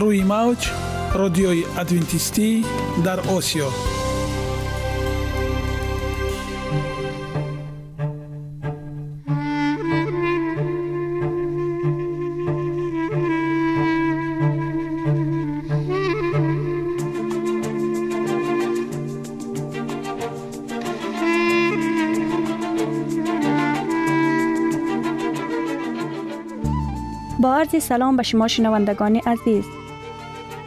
روی موج رادیوی ادوینتیستی در آسیا. با عرض سلام به شما شنوندگان عزیز.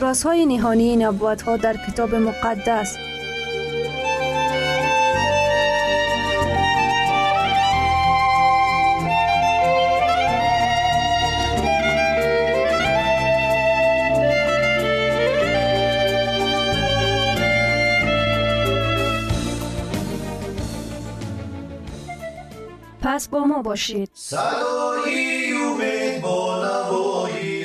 رازهای نهانی نبوت ها در کتاب مقدس. پس با ما باشید. صدای امید با نوای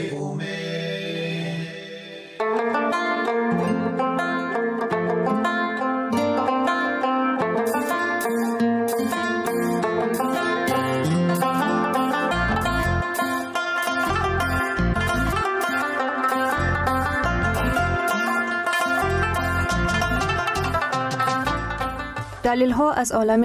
دلیل ها از عالم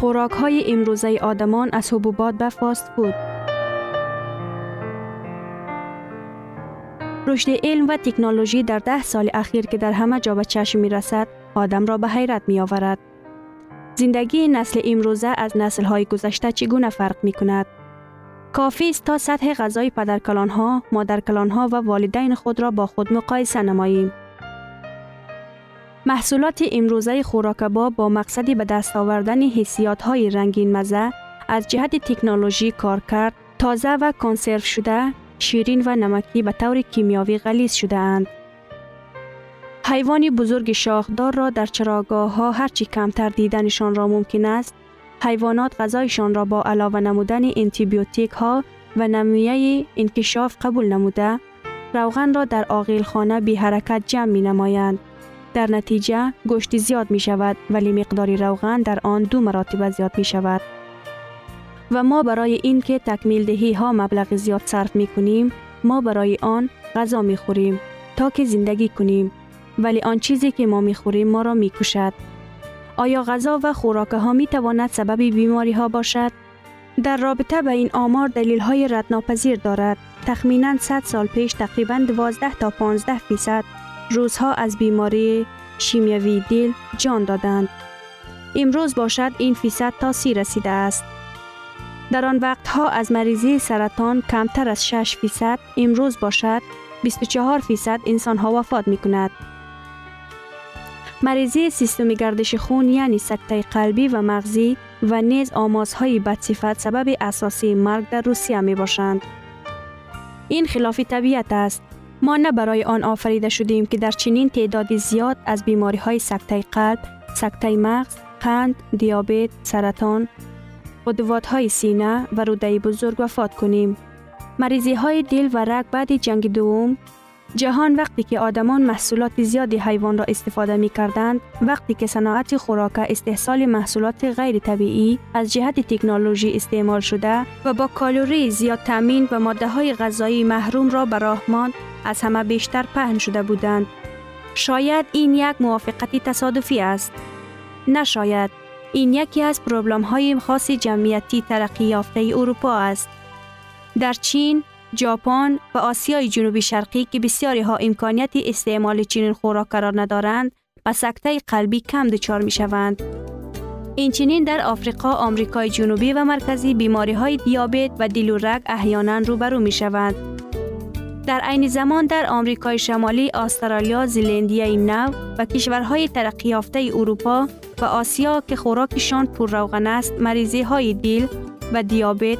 خوراک های امروزه آدمان از حبوبات به فاست فود. رشد علم و تکنولوژی در ده سال اخیر که در همه جا به چشم می رسد، آدم را به حیرت می آورد. زندگی نسل امروزه از نسل های گذشته چگونه فرق می کند؟ کافی است تا سطح غذای پدرکلان ها، مادرکلان ها و والدین خود را با خود مقایسه نماییم. محصولات امروزه خوراکبا با مقصدی به دست آوردن حسیات های رنگین مزه از جهت تکنولوژی کار کرد تازه و کنسرو شده شیرین و نمکی به طور کیمیاوی غلیظ شده اند. حیوان بزرگ شاخدار را در چراگاه ها هرچی کمتر دیدنشان را ممکن است حیوانات غذایشان را با علاوه نمودن انتیبیوتیک ها و نمیه انکشاف قبول نموده روغن را در آقیل خانه بی حرکت جمع می نمایند. در نتیجه گوشت زیاد می شود ولی مقدار روغن در آن دو مراتب زیاد می شود. و ما برای این که تکمیل دهی ها مبلغ زیاد صرف می کنیم ما برای آن غذا می خوریم تا که زندگی کنیم ولی آن چیزی که ما می خوریم ما را می کشد. آیا غذا و خوراک ها می تواند سبب بیماری ها باشد؟ در رابطه به این آمار دلیل های ردناپذیر دارد. تخمینا 100 سال پیش تقریبا 12 تا 15 فیصد روزها از بیماری شیمیوی دل جان دادند. امروز باشد این فیصد تا سی رسیده است. در آن وقتها از مریضی سرطان کمتر از 6 فیصد امروز باشد 24 فیصد انسان ها وفات می کند. مریضی سیستم گردش خون یعنی سکته قلبی و مغزی و نیز آمازهای بدصفت سبب اساسی مرگ در روسیه می باشند. این خلاف طبیعت است. ما نه برای آن آفریده شدیم که در چنین تعدادی زیاد از بیماری های سکته قلب، سکته مغز، قند، دیابت، سرطان، قدوات های سینه و روده بزرگ وفات کنیم. مریضی های دل و رگ بعد جنگ دوم جهان وقتی که آدمان محصولات زیادی حیوان را استفاده می کردند وقتی که صناعت خوراک استحصال محصولات غیر طبیعی از جهت تکنولوژی استعمال شده و با کالوری زیاد تامین و ماده های غذایی محروم را به ماند از همه بیشتر پهن شده بودند. شاید این یک موافقتی تصادفی است. نشاید. این یکی از پروبلم های خاص جمعیتی ترقی یافته اروپا است. در چین ژاپن و آسیای جنوبی شرقی که بسیاری ها امکانیت استعمال چنین خوراک قرار ندارند و سکته قلبی کم دچار می شوند. این چنین در آفریقا، آمریکای جنوبی و مرکزی بیماری های دیابت و دیل و رگ احیانا روبرو می شوند. در عین زمان در آمریکای شمالی، استرالیا، زلندیای نو و کشورهای ترقی یافته اروپا و آسیا که خوراکشان پر روغن است، مریضی های دیل و دیابت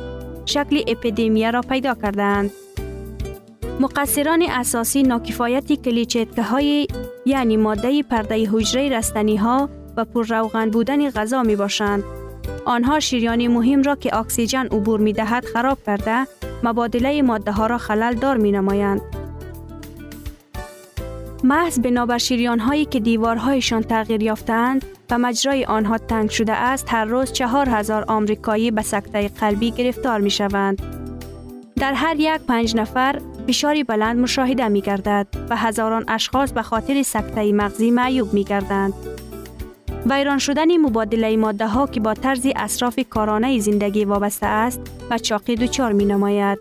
شکل اپیدمی را پیدا کردند. مقصران اساسی ناکفایت کلیچتکه های یعنی ماده پرده حجره رستنی ها و پر روغن بودن غذا می باشند. آنها شیریان مهم را که اکسیژن عبور می دهد خراب کرده مبادله ماده ها را خلل دار می نمایند. محض بنابر شیریان هایی که دیوارهایشان تغییر یافتند و مجرای آنها تنگ شده است هر روز چهار هزار آمریکایی به سکته قلبی گرفتار می شوند. در هر یک پنج نفر فشاری بلند مشاهده می گردد و هزاران اشخاص به خاطر سکته مغزی معیوب می گردند. ویران شدن مبادله ماده ها که با طرز اصراف کارانه زندگی وابسته است و چاقی دچار می نماید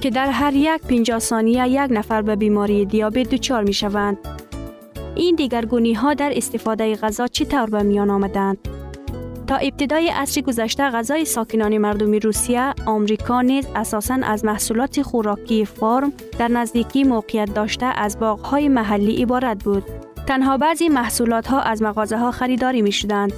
که در هر یک 50 ثانیه یک نفر به بیماری دیابت دچار می شوند این دیگرگونی ها در استفاده غذا چطور به میان آمدند؟ تا ابتدای عصر گذشته غذای ساکنان مردم روسیه، آمریکا نیز اساساً از محصولات خوراکی فارم در نزدیکی موقعیت داشته از های محلی عبارت بود. تنها بعضی محصولات ها از مغازه ها خریداری می شدند.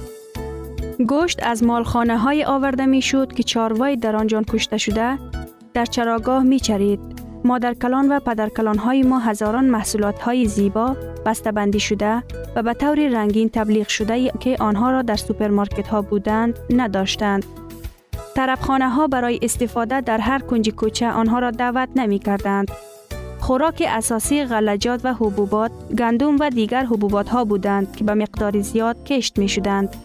گوشت از مالخانه های آورده می شد که چاروای در آنجان کشته شده در چراگاه می چرید. مادر کلان و پدر کلان های ما هزاران محصولات های زیبا بسته شده و به طور رنگین تبلیغ شده که آنها را در سوپرمارکت ها بودند نداشتند. طرفخانه ها برای استفاده در هر کنج کوچه آنها را دعوت نمی کردند. خوراک اساسی غلجات و حبوبات، گندم و دیگر حبوبات ها بودند که به مقدار زیاد کشت می شدند.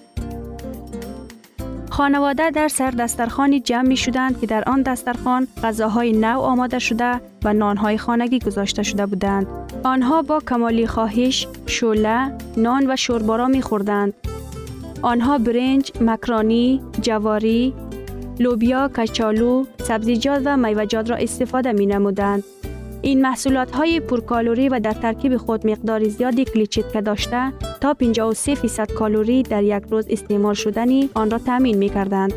خانواده در سر دسترخانی جمع می شدند که در آن دسترخان غذاهای نو آماده شده و نانهای خانگی گذاشته شده بودند. آنها با کمالی خواهش، شوله، نان و شوربارا می خوردند. آنها برنج، مکرانی، جواری، لوبیا، کچالو، سبزیجات و میوجات را استفاده می نمودند. این محصولات های پرکالوری و در ترکیب خود مقدار زیادی کلیچیت داشته تا 53 فیصد کالوری در یک روز استعمال شدنی آن را تامین می کردند.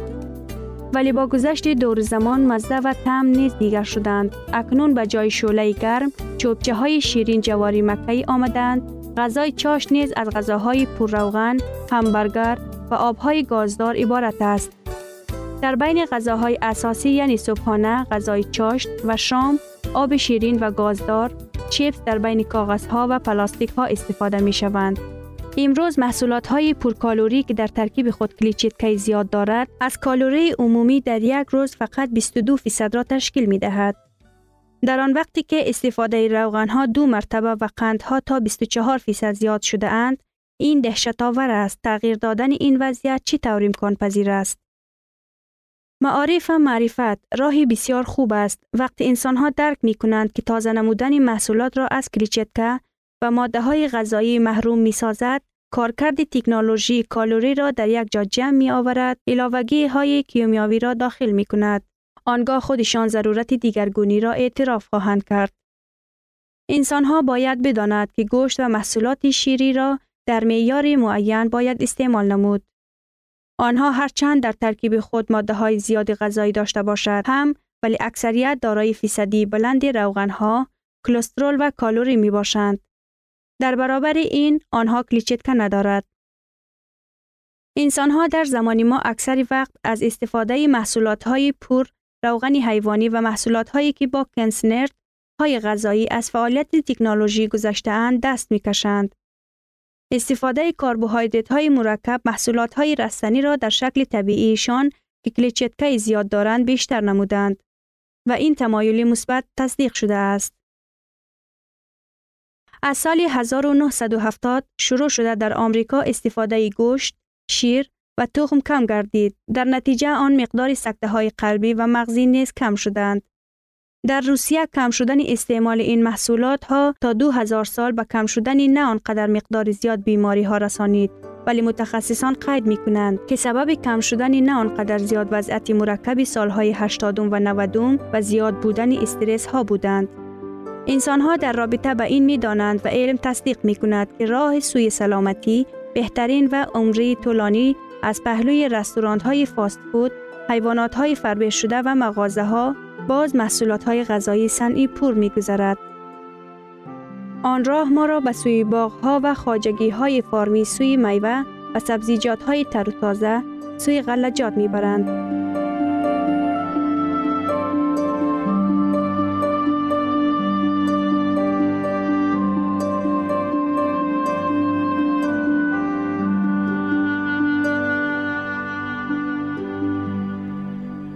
ولی با گذشت دور زمان مزه و تم نیز دیگر شدند. اکنون به جای شوله گرم چوبچه های شیرین جواری مکهی آمدند. غذای چاش نیز از غذاهای روغن، همبرگر و آبهای گازدار عبارت است. در بین غذاهای اساسی یعنی صبحانه، غذای چاشت و شام آب شیرین و گازدار، چیپس در بین کاغذها و پلاستیک ها استفاده می شوند. امروز محصولات های پرکالوری که در ترکیب خود клетчатка ی زیاد دارد، از کالوری عمومی در یک روز فقط 22 فیصد را تشکیل می دهد. در آن وقتی که استفاده روغن ها دو مرتبه و قندها تا 24 فیصد زیاد شده اند، این دهشت آور است. تغییر دادن این وضعیت چی طور امکان پذیر است؟ معارف و معرفت راهی بسیار خوب است. وقتی انسان ها درک می کنند که تازه نمودن محصولات را از клетчатка و ماده های غذایی محروم می سازد کارکرد تکنولوژی کالوری را در یک جا جمع می آورد علاوگی های کیمیاوی را داخل می کند آنگاه خودشان ضرورت دیگرگونی را اعتراف خواهند کرد. انسان ها باید بداند که گوشت و محصولات شیری را در معیار معین باید استعمال نمود. آنها هرچند در ترکیب خود ماده های زیاد غذایی داشته باشد هم ولی اکثریت دارای فیصدی بلند روغن ها، کلسترول و کالوری می باشند. در برابر این آنها کلیچتکه ندارد. انسان ها در زمان ما اکثر وقت از استفاده محصولات های پور روغن حیوانی و محصولات هایی که با کنسنرد های غذایی از فعالیت تکنولوژی گذشته اند دست می کشند. استفاده کربوهیدرات های مرکب محصولات های رستنی را در شکل طبیعیشان که کلیچتکه زیاد دارند بیشتر نمودند و این تمایلی مثبت تصدیق شده است. از سال 1970 شروع شده در آمریکا استفاده گوشت، شیر و تخم کم گردید. در نتیجه آن مقدار سکته های قلبی و مغزی نیز کم شدند. در روسیه کم شدن استعمال این محصولات ها تا دو هزار سال به کم شدن نه آنقدر مقدار زیاد بیماری ها رسانید ولی متخصصان قید می کنند که سبب کم شدن نه آنقدر زیاد وضعیت مرکب سالهای 80 و 90 و زیاد بودن استرس ها بودند. انسان ها در رابطه به این می دانند و علم تصدیق می کند که راه سوی سلامتی بهترین و عمری طولانی از پهلوی رستوران های فاست فود، حیوانات های فربه شده و مغازه ها باز محصولات های غذایی صنعی پور می گذارد. آن راه ما را به سوی باغ ها و خاجگی های فارمی سوی میوه و سبزیجات های تر و تازه سوی غلجات می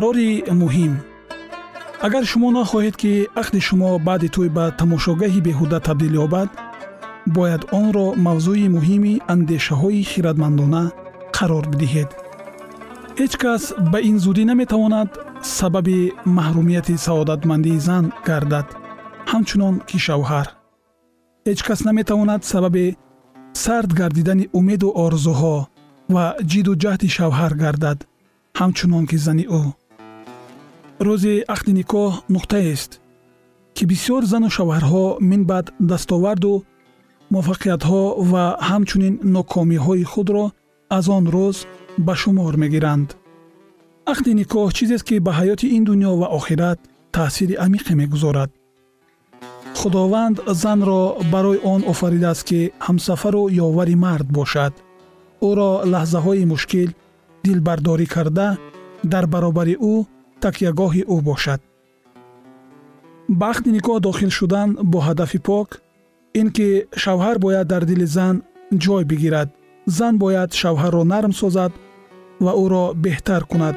Қарори муҳим. Агар шумо нахоҳед ки ақди шумо баъди тӯй ба тамошогаҳи беҳуда табдил ёбад бояд онро мавзӯи муҳими андешаҳои хиратмандона қарор бидиҳед. Ҳеҷ кас ба ин зудӣ наметавонад сабаби маҳрумияти саодатмандии зан гардад ҳамчунон ки шавҳар. Ҳеҷ кас наметавонад сабаби сард гардидани умеду орзуҳо ва ҷиду ҷаҳди шавҳар гардад ҳамчунон ки зани ӯ рӯзи ақди никоҳ нуқтаест ки бисёр зану шавҳарҳо минбаъд дастоварду муваффақиятҳо ва ҳамчунин нокомиҳои худро аз он рӯз ба шумор мегиранд. Ақди никоҳ чизест ки ба ҳаёти ин дунё ва охират таъсири амиқе мегузорад. Худованд занро барои он офаридааст ки ҳамсафару ёвари мард бошад. Ӯро лаҳзаҳои мушкил дилбардорӣ карда дар баробари ӯ такягоҳи ӯ бошад. Ба ақди никоҳ дохил шудан бо ҳадафи пок ин ки шавҳар бояд дар дили зан ҷой бигирад. Зан бояд шавҳарро нарм созад ва ӯро беҳтар кунад.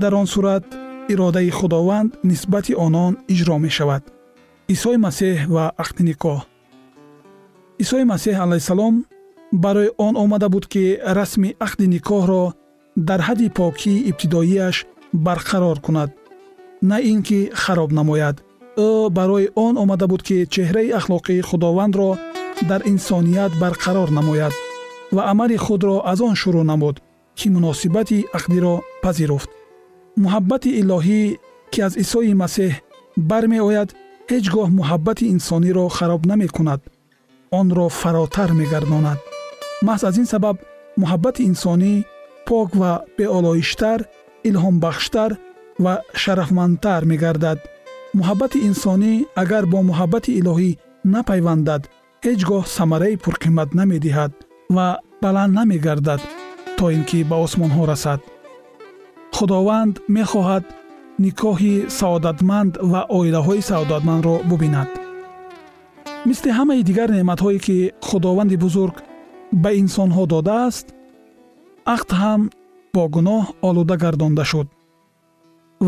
Дар он сурат иродаи худованд нисбати онон иҷро мешавад. Исои масеҳ ва ақди никоҳ. Исои масеҳ алайҳиссалом барои он омада буд ки расми ақди никоҳро дар ҳадди покии ибтидоияш барқарор кунад на ин ки хароб намояд ӯ барои он омада буд ки чеҳраи ахлоқии худовандро дар инсоният барқарор намояд ва амали худро аз он шурӯъ намуд ки муносибати ақдиро пазируфт муҳаббати илоҳӣ ки аз исои масеҳ бармеояд ҳеҷ гоҳ муҳаббати инсониро хароб намекунад онро фаротар мегардонад маҳз аз ин сабаб муҳаббати инсонӣ пок ва беолоиштар илҳомбахштар ва шарафмандтар мегардад. Муҳаббати инсонӣ агар бо муҳаббати илоҳӣ напайвандад ҳеҷ гоҳ самараи пурқимат намедиҳад ва баланд намегардад то ин ки ба осмонҳо расад. Худованд мехоҳад никоҳи саодатманд ва оилаҳои саодатмандро бубинад. Мисли ҳамаи дигар неъматҳое ки худованди бузург ба инсонҳо додааст ақд ҳам бо гуноҳ олуда гардонда шуд.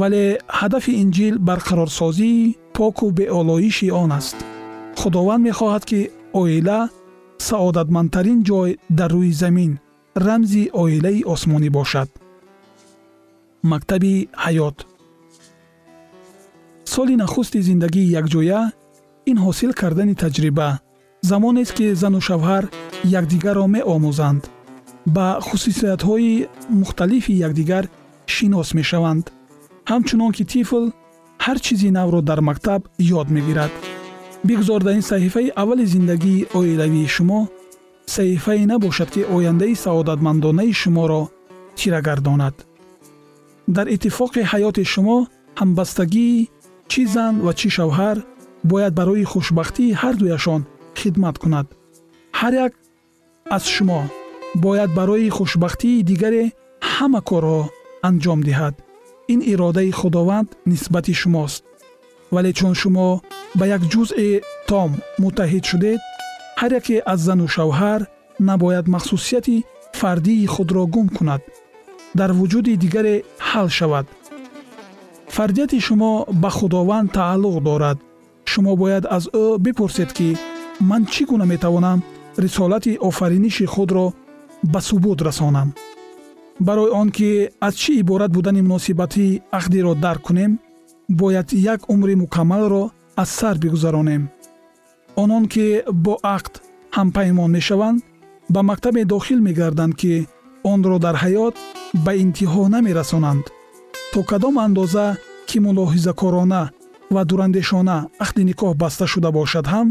Вале ҳадафи инҷил барқарорсозии поку беолоиши он аст. Худованд мехоҳад ки оила саодатмандтарин ҷой дар рӯи замин рамзи оилаи осмонӣ бошад. Мактаби ҳаёт. Соли нахусти зиндагии якҷоя ин ҳосил кардани таҷриба замонест ки зану шавҳар якдигарро меомӯзанд ба хусусиятҳои мухталифи якдигар шинос мешаванд. Ҳамчунон ки тифл ҳар чизи навро дар мактаб ёд мегирад. Бигзор дар ин саҳифаи аввали зиндагии оилавии шумо саҳифае набошад ки ояндаи саодатмандонаи шуморо тира гардонад дар иттифоқи ҳаёти шумо ҳамбастагии чӣ зан ва чӣ шавҳар бояд барои хушбахтии ҳардуяшон хидмат кунад. Ҳар як аз шумо бояд барои хушбахтии дигаре ҳама корҳо анҷом диҳад. Ин иродаи худованд нисбати шумост. Вале чун шумо ба як ҷузъи том муттаҳид шудед ҳар яке аз зану шавҳар набояд махсусияти фардии худро гум кунад. Дар вуҷуди дигаре ҳал шавад. Фардияти шумо ба худованд тааллуқ дорад. Шумо бояд аз ӯ бипурсед ки ман чӣ гуна метавонам? Рисолати офариниши худро ба субут расонам. Барои он ки аз чӣ иборат будани муносибати ақдиро дарк кунем бояд як умри мукаммалро аз сар бигузаронем. Онон ки бо ақд ҳампаймон мешаванд ба мактабе дохил мегарданд ки онро дар ҳаёт ба интиҳо намерасонанд. То кадом андоза ки мулоҳизакорона ва дурандешона ақди никоҳ баста шуда бошад ҳам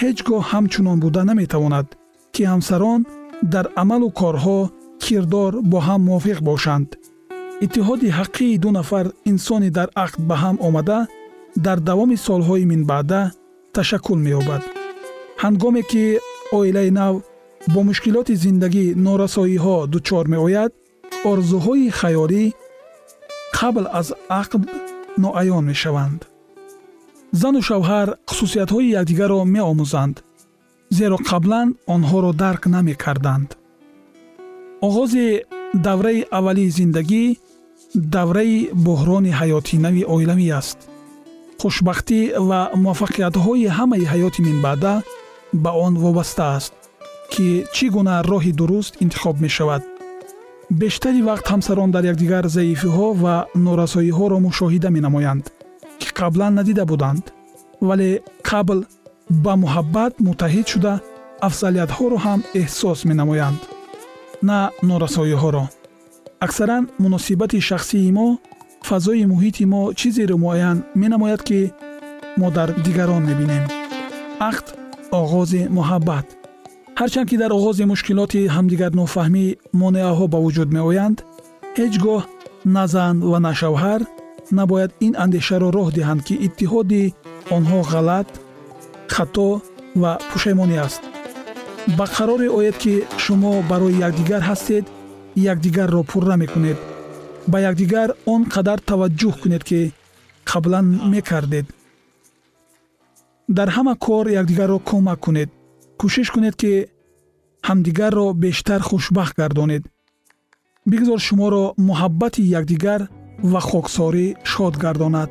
ҳеҷ гоҳ ҳамчунон буда наметавонад ки ҳамсарон дар амалу корҳо кирдор бо ҳам мувофиқ бошанд. Иттиҳоди ҳаққии ду нафар инсони дар ақд ба ҳам омада дар давоми солҳои минбаъда ташаккул меёбад. Ҳангоме ки оилаи нав бо мушкилоти зиндагӣ норасоиҳо дучор меояд орзуҳои хаёлӣ қабл аз ақд ноаён мешаванд. Зану шавҳар хусусиятҳои якдигарро меомӯзанд зеро қаблан онҳоро дарк намекарданд. Оғози давраи аввалии зиндагӣ давраи буҳрони ҳаётинави оиламӣ аст. Хушбахтӣ ва муваффақиятҳои ҳамаи ҳаёти минбаъда ба он вобаста аст ки чӣ гуна роҳи дуруст интихоб мешавад. Бештари вақт ҳамсарон дар якдигар заифиҳо ва норасоиҳоро мушоҳида менамоянд ки қаблан надида буданд. Вале қабл ба муҳаббат муттаҳид шуда афзалиятҳоро ҳам эҳсос менамоянд на норасоиҳоро аксаран муносибати шахсии мо фазои муҳити мо чизеро муайян менамояд ки мо дар дигарон мебинем. Ақд оғози муҳаббат. Ҳарчанд ки дар оғози мушкилоти ҳамдигарнофаҳмӣ монеаҳо ба вуҷуд меоянд ҳеҷ гоҳ на зан ва на шавҳар набояд ин андешаро роҳ диҳанд ки иттиҳоди онҳо ғалат хато ва пушаймонӣ аст. Ба қароре оед ки шумо барои якдигар ҳастед якдигарро пурра мекунед. Ба якдигар он қадар таваҷҷӯҳ кунед ки қаблан мекардед. Дар ҳама кор якдигарро кӯмак кунед. Кӯшиш кунед ки ҳамдигарро бештар хушбахт гардонед. Бигзор шуморо муҳаббати якдигар ва хоксорӣ шод гардонад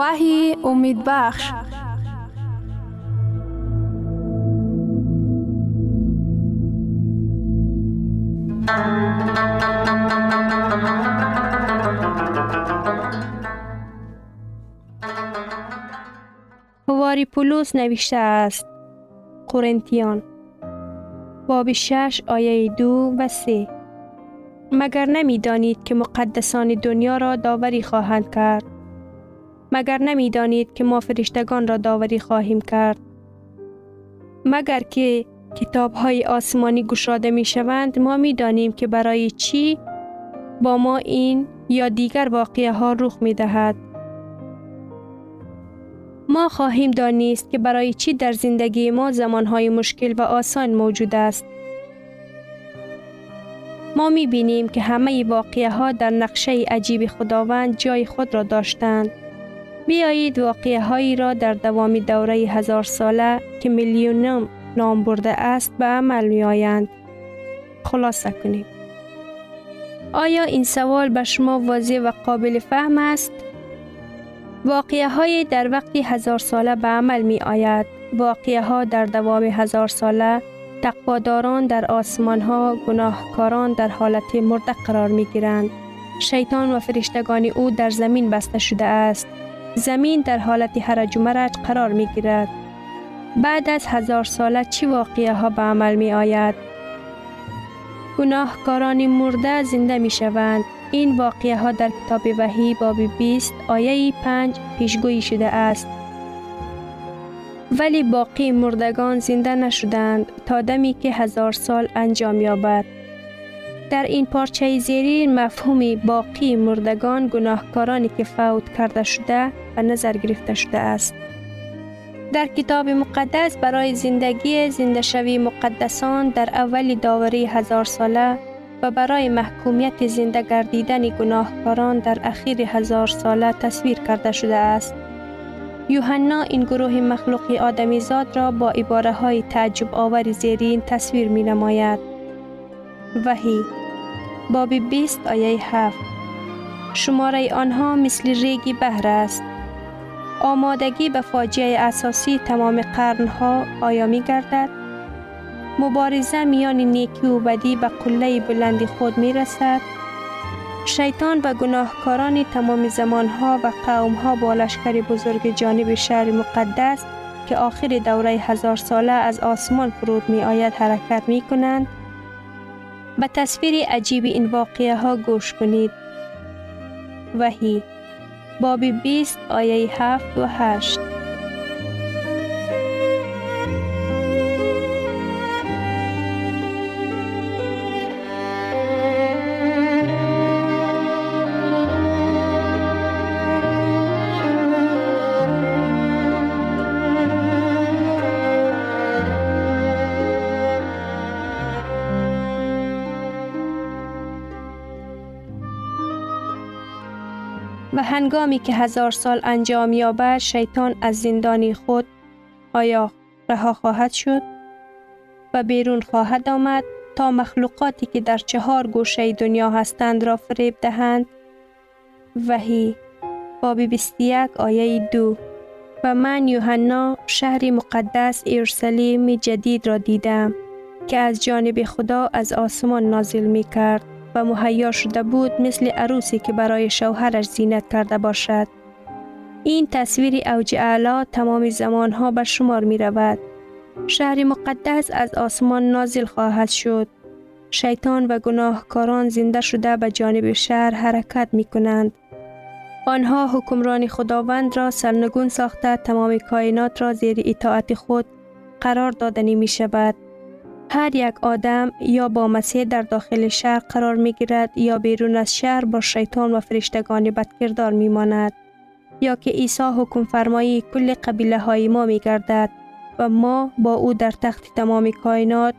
وحی امید بخش. هواری پولوس نوشته است. قرنتیان. باب شش آیه دو و سه. مگر نمی دانید که مقدسان دنیا را داوری خواهند کرد؟ مگر نمی دانید که ما فرشتگان را داوری خواهیم کرد مگر که کتاب های آسمانی گشاده می شوند ما می دانیم که برای چی با ما این یا دیگر واقعه ها رخ می دهد. ما خواهیم دانست که برای چی در زندگی ما های مشکل و آسان موجود است. ما می بینیم که همه واقعه ها در نقشه عجیب خداوند جای خود را داشتند. بیایید واقعه هایی را در دوام دوره هزار ساله که میلیونم نام برده است به عمل می آیند. خلاصه کنیم. آیا این سوال به شما واضح و قابل فهم است؟ واقعه های در وقت هزار ساله به عمل می آید. واقعه ها در دوام هزار ساله تقواداران در آسمان ها گناهکاران در حالت مرده قرار می گیرند. شیطان و فرشتگان او در زمین بسته شده است. زمین در حالت هرج و مرج قرار می گیرد. بعد از هزار ساله چی واقعه ها به عمل می آید؟ گناهکاران مرده زنده می شوند. این واقعه ها در کتاب وحی باب 20 آیه 5 پیشگویی شده است. ولی باقی مردگان زنده نشدند تا دمی که هزار سال انجام یابد. در این پارچه زیری مفهوم باقی مردگان گناهکارانی که فوت کرده شده و نظر گرفته شده است. در کتاب مقدس برای زندگی زنده شوی مقدسان در اول داوری هزار ساله و برای محکومیت زنده گردیدن گناهکاران در اخیر هزار ساله تصویر کرده شده است. یوحنا این گروه مخلوقی آدمی زاد را با عباره های تعجب آور زیرین تصویر می نماید. وحی باب 20 آیه 7 شماره آنها مثل ریگی بهر است. آمادگی به فاجعه اساسی تمام قرنها آیا می گردد؟ مبارزه میان نیکی و بدی به قله بلندی خود می رسد؟ شیطان و گناهکاران تمام زمانها و قومها با لشکر بزرگ جانب شهر مقدس که آخر دوره هزار ساله از آسمان فرود می آید حرکت می کنند به تصویر عجیب این واقعه ها گوش کنید. وحی باب 20 آیه 7 و 8 هنگامی که هزار سال انجام یابد شیطان از زندانی خود آیا رها خواهد شد و بیرون خواهد آمد تا مخلوقاتی که در چهار گوشه دنیا هستند را فریب دهند؟ وحی باب 21 آیه دو. و من یوحنا شهر مقدس اورشلیم جدید را دیدم که از جانب خدا از آسمان نازل می کرد و مهیا شده بود مثل عروسی که برای شوهرش زینت کرده باشد. این تصویر اوج اعلا تمام زمانها به شمار می رود. شهر مقدس از آسمان نازل خواهد شد. شیطان و گناهکاران زنده شده به جانب شهر حرکت می کنند. آنها حکمران خداوند را سرنگون ساخته تمام کائنات را زیر اطاعت خود قرار دادنی می شود. هر یک آدم یا با مسیح در داخل شهر قرار می گیرد یا بیرون از شهر با شیطان و فرشتگان بدکردار می ماند. یا که عیسی حکم فرمایی کل قبیله های ما می گردد و ما با او در تخت تمام کائنات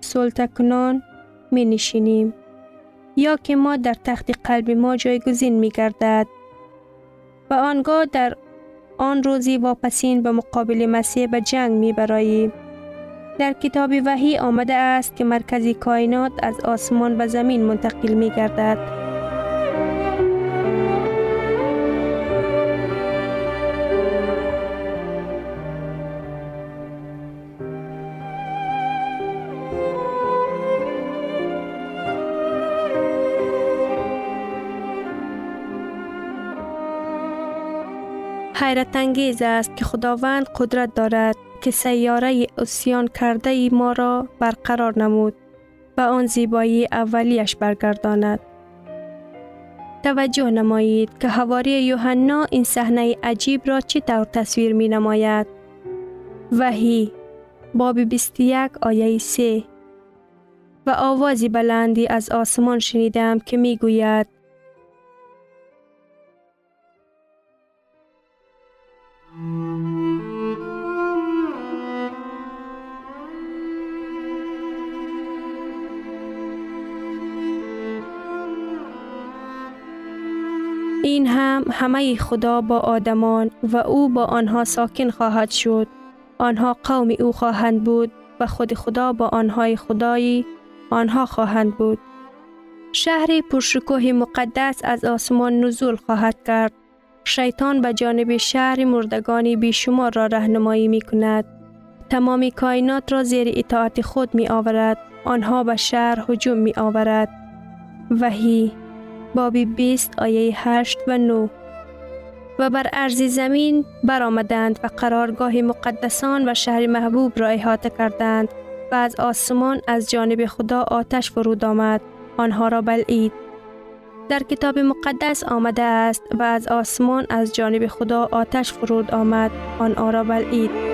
سلطکنان می نشینیم. یا که ما در تخت قلب ما جایگزین می گردد و آنگاه در آن روزی واپسین به مقابل مسیح به جنگ می براییم. در کتاب وحی آمده است که مرکزی کائنات از آسمان به زمین منتقل می گردد. حیرت انگیز است که خداوند قدرت دارد که سیاره اسیان کرده ای ما را برقرار نمود و آن زیبایی اولیش برگرداند. توجه نمایید که حواری یوحنا این صحنه عجیب را چی طور تصویر می نماید. وحی باب 21 آیه 3 و آوازی بلندی از آسمان شنیدم که می گوید این هم همه خدا با آدمان و او با آنها ساکن خواهد شد. آنها قوم او خواهند بود و خود خدا با آنهای خدایی آنها خواهند بود. شهر پرشکوه مقدس از آسمان نزول خواهد کرد. شیطان به جانب شهر مردگانی بیشمار را رهنمایی می کند. تمام کائنات را زیر اطاعت خود می آورد. آنها به شهر هجوم می آورد. وحی بابی 20 آیه 8 و 9 و بر ارز زمین برآمدند و قرارگاه مقدسان و شهر محبوب را احاطه کردند و از آسمان از جانب خدا آتش فرود آمد. آنها را بلعید. در کتاب مقدس آمده است و از آسمان از جانب خدا آتش فرود آمد. آن را بلعید.